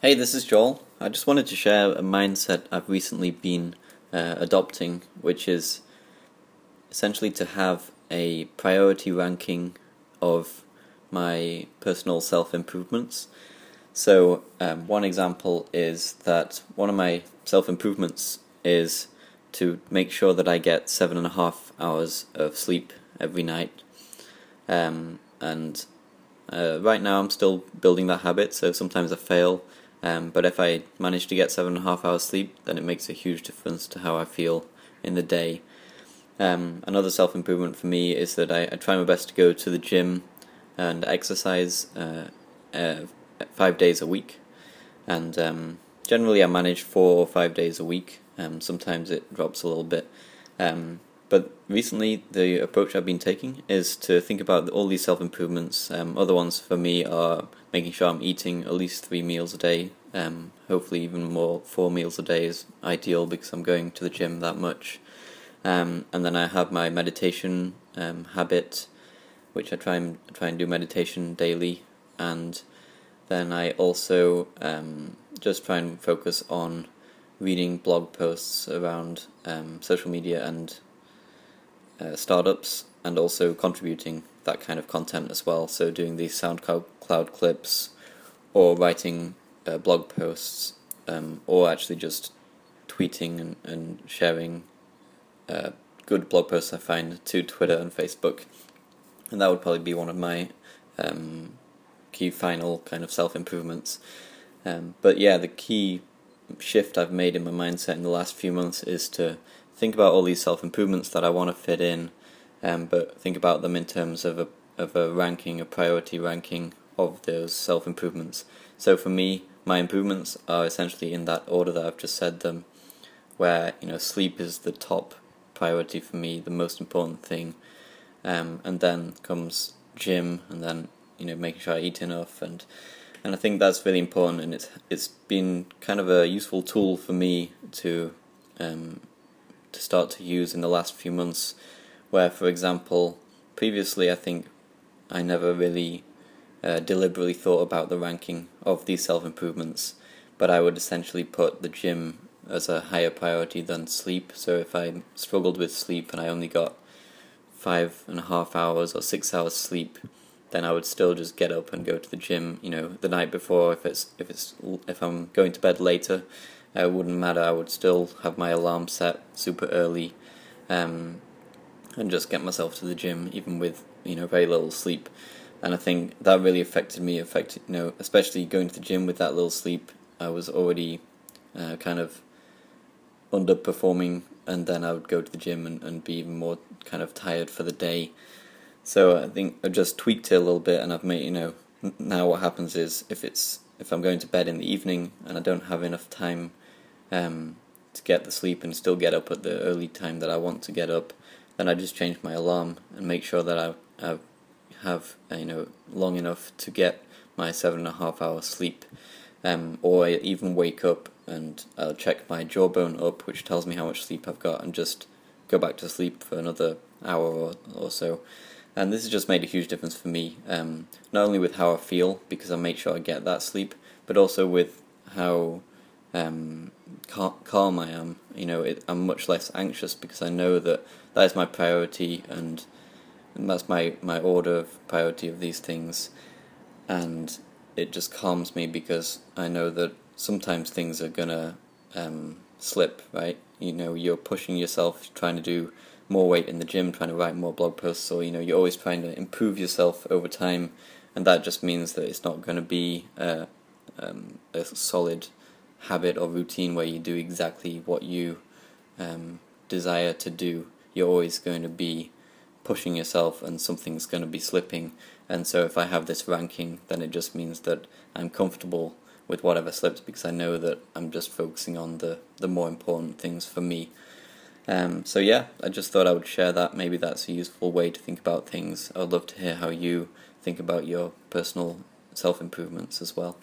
Hey, this is Joel. I just wanted to share a mindset I've recently been uh, adopting, which is essentially to have a priority ranking of my personal self improvements. So, um, one example is that one of my self improvements is to make sure that I get seven and a half hours of sleep every night. Um, and uh, right now, I'm still building that habit, so sometimes I fail um, but if I manage to get seven and a half hours sleep, then it makes a huge difference to how I feel in the day. Um, another self improvement for me is that I, I, try my best to go to the gym and exercise uh, uh, five days a week. And um, generally, I manage four or five days a week. Um, sometimes it drops a little bit. Um, but recently, the approach I've been taking is to think about all these self improvements. Um, other ones for me are making sure I'm eating at least three meals a day. Um, hopefully, even more, four meals a day is ideal because I'm going to the gym that much. Um, and then I have my meditation um, habit, which I try and try and do meditation daily. And then I also um, just try and focus on reading blog posts around um, social media and uh, startups and also contributing that kind of content as well. So doing these SoundCloud cloud clips or writing uh, blog posts um, or actually just tweeting and, and sharing uh, good blog posts I find to Twitter and Facebook. And that would probably be one of my um, key final kind of self improvements. Um, but yeah, the key shift I've made in my mindset in the last few months is to think about all these self improvements that I want to fit in, um, but think about them in terms of a of a ranking, a priority ranking of those self improvements. So for me, my improvements are essentially in that order that I've just said them, where you know sleep is the top priority for me, the most important thing, um, and then comes gym, and then you know making sure I eat enough and and I think that's really important, and it's it's been kind of a useful tool for me to um, to start to use in the last few months. Where, for example, previously I think I never really uh, deliberately thought about the ranking of these self improvements, but I would essentially put the gym as a higher priority than sleep. So if I struggled with sleep and I only got five and a half hours or six hours sleep, then I would still just get up and go to the gym. You know, the night before, if it's if it's if I'm going to bed later, it wouldn't matter. I would still have my alarm set super early, um, and just get myself to the gym, even with you know very little sleep. And I think that really affected me. Affected you know, especially going to the gym with that little sleep. I was already uh, kind of underperforming, and then I would go to the gym and, and be even more kind of tired for the day. So I think I've just tweaked it a little bit, and I've made you know now what happens is if it's if I'm going to bed in the evening and I don't have enough time um, to get the sleep and still get up at the early time that I want to get up, then I just change my alarm and make sure that I, I have uh, you know long enough to get my seven and a half hours sleep, um, or I even wake up and I'll check my Jawbone UP, which tells me how much sleep I've got, and just go back to sleep for another hour or, or so. And this has just made a huge difference for me, um, not only with how I feel, because I make sure I get that sleep, but also with how um, calm I am. You know, it, I'm much less anxious because I know that that is my priority and, and that's my, my order of priority of these things. And it just calms me because I know that sometimes things are gonna um, slip, right? You know, you're pushing yourself, trying to do more weight in the gym, trying to write more blog posts, or you know, you're always trying to improve yourself over time, and that just means that it's not going to be a, um, a solid habit or routine where you do exactly what you um, desire to do. You're always going to be pushing yourself, and something's going to be slipping. And so, if I have this ranking, then it just means that I'm comfortable with whatever slips because I know that I'm just focusing on the the more important things for me. Um, so yeah, I just thought I would share that. Maybe that's a useful way to think about things. I would love to hear how you think about your personal self improvements as well.